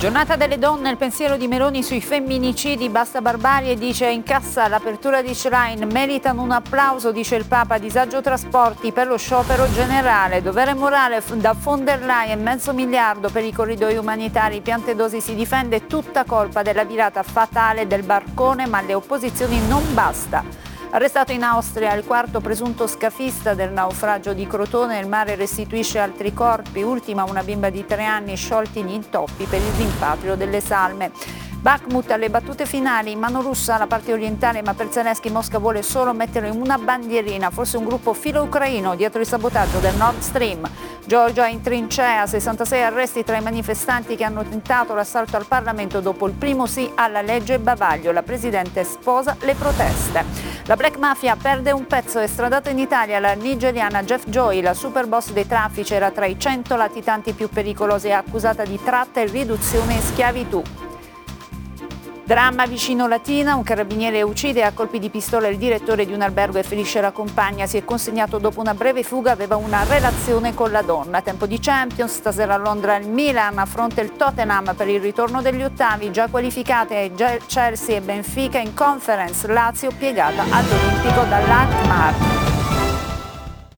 Giornata delle donne, il pensiero di Meloni sui femminicidi, basta barbarie, dice incassa l'apertura di Shrine, meritano un applauso, dice il Papa, disagio trasporti per lo sciopero generale, dovere morale da von der Leyen, mezzo miliardo per i corridoi umanitari, Piantedosi si difende, tutta colpa della virata fatale del barcone, ma le opposizioni non basta. Arrestato in Austria il quarto presunto scafista del naufragio di Crotone, il mare restituisce altri corpi, ultima una bimba di tre anni sciolti gli intoppi per il rimpatrio delle salme. Bakhmut alle battute finali, in mano russa alla parte orientale, ma per Zelensky Mosca vuole solo mettere una bandierina, forse un gruppo filo-ucraino dietro il sabotaggio del Nord Stream. Georgia in trincea, 66 arresti tra i manifestanti che hanno tentato l'assalto al Parlamento dopo il primo sì alla legge Bavaglio. La Presidente sposa le proteste. La Black Mafia perde un pezzo, estradata in Italia la nigeriana Jeff Joy, la super boss dei traffici, era tra i 100 latitanti più pericolosi e accusata di tratta e riduzione in schiavitù. Dramma vicino Latina, un carabiniere uccide a colpi di pistola il direttore di un albergo e ferisce la compagna. Si è consegnato dopo una breve fuga, aveva una relazione con la donna. Tempo di Champions, stasera a Londra il Milan affronta il Tottenham per il ritorno degli ottavi, già qualificate Chelsea e Benfica in conference, Lazio piegata all'Olimpico dall'Alkmaar.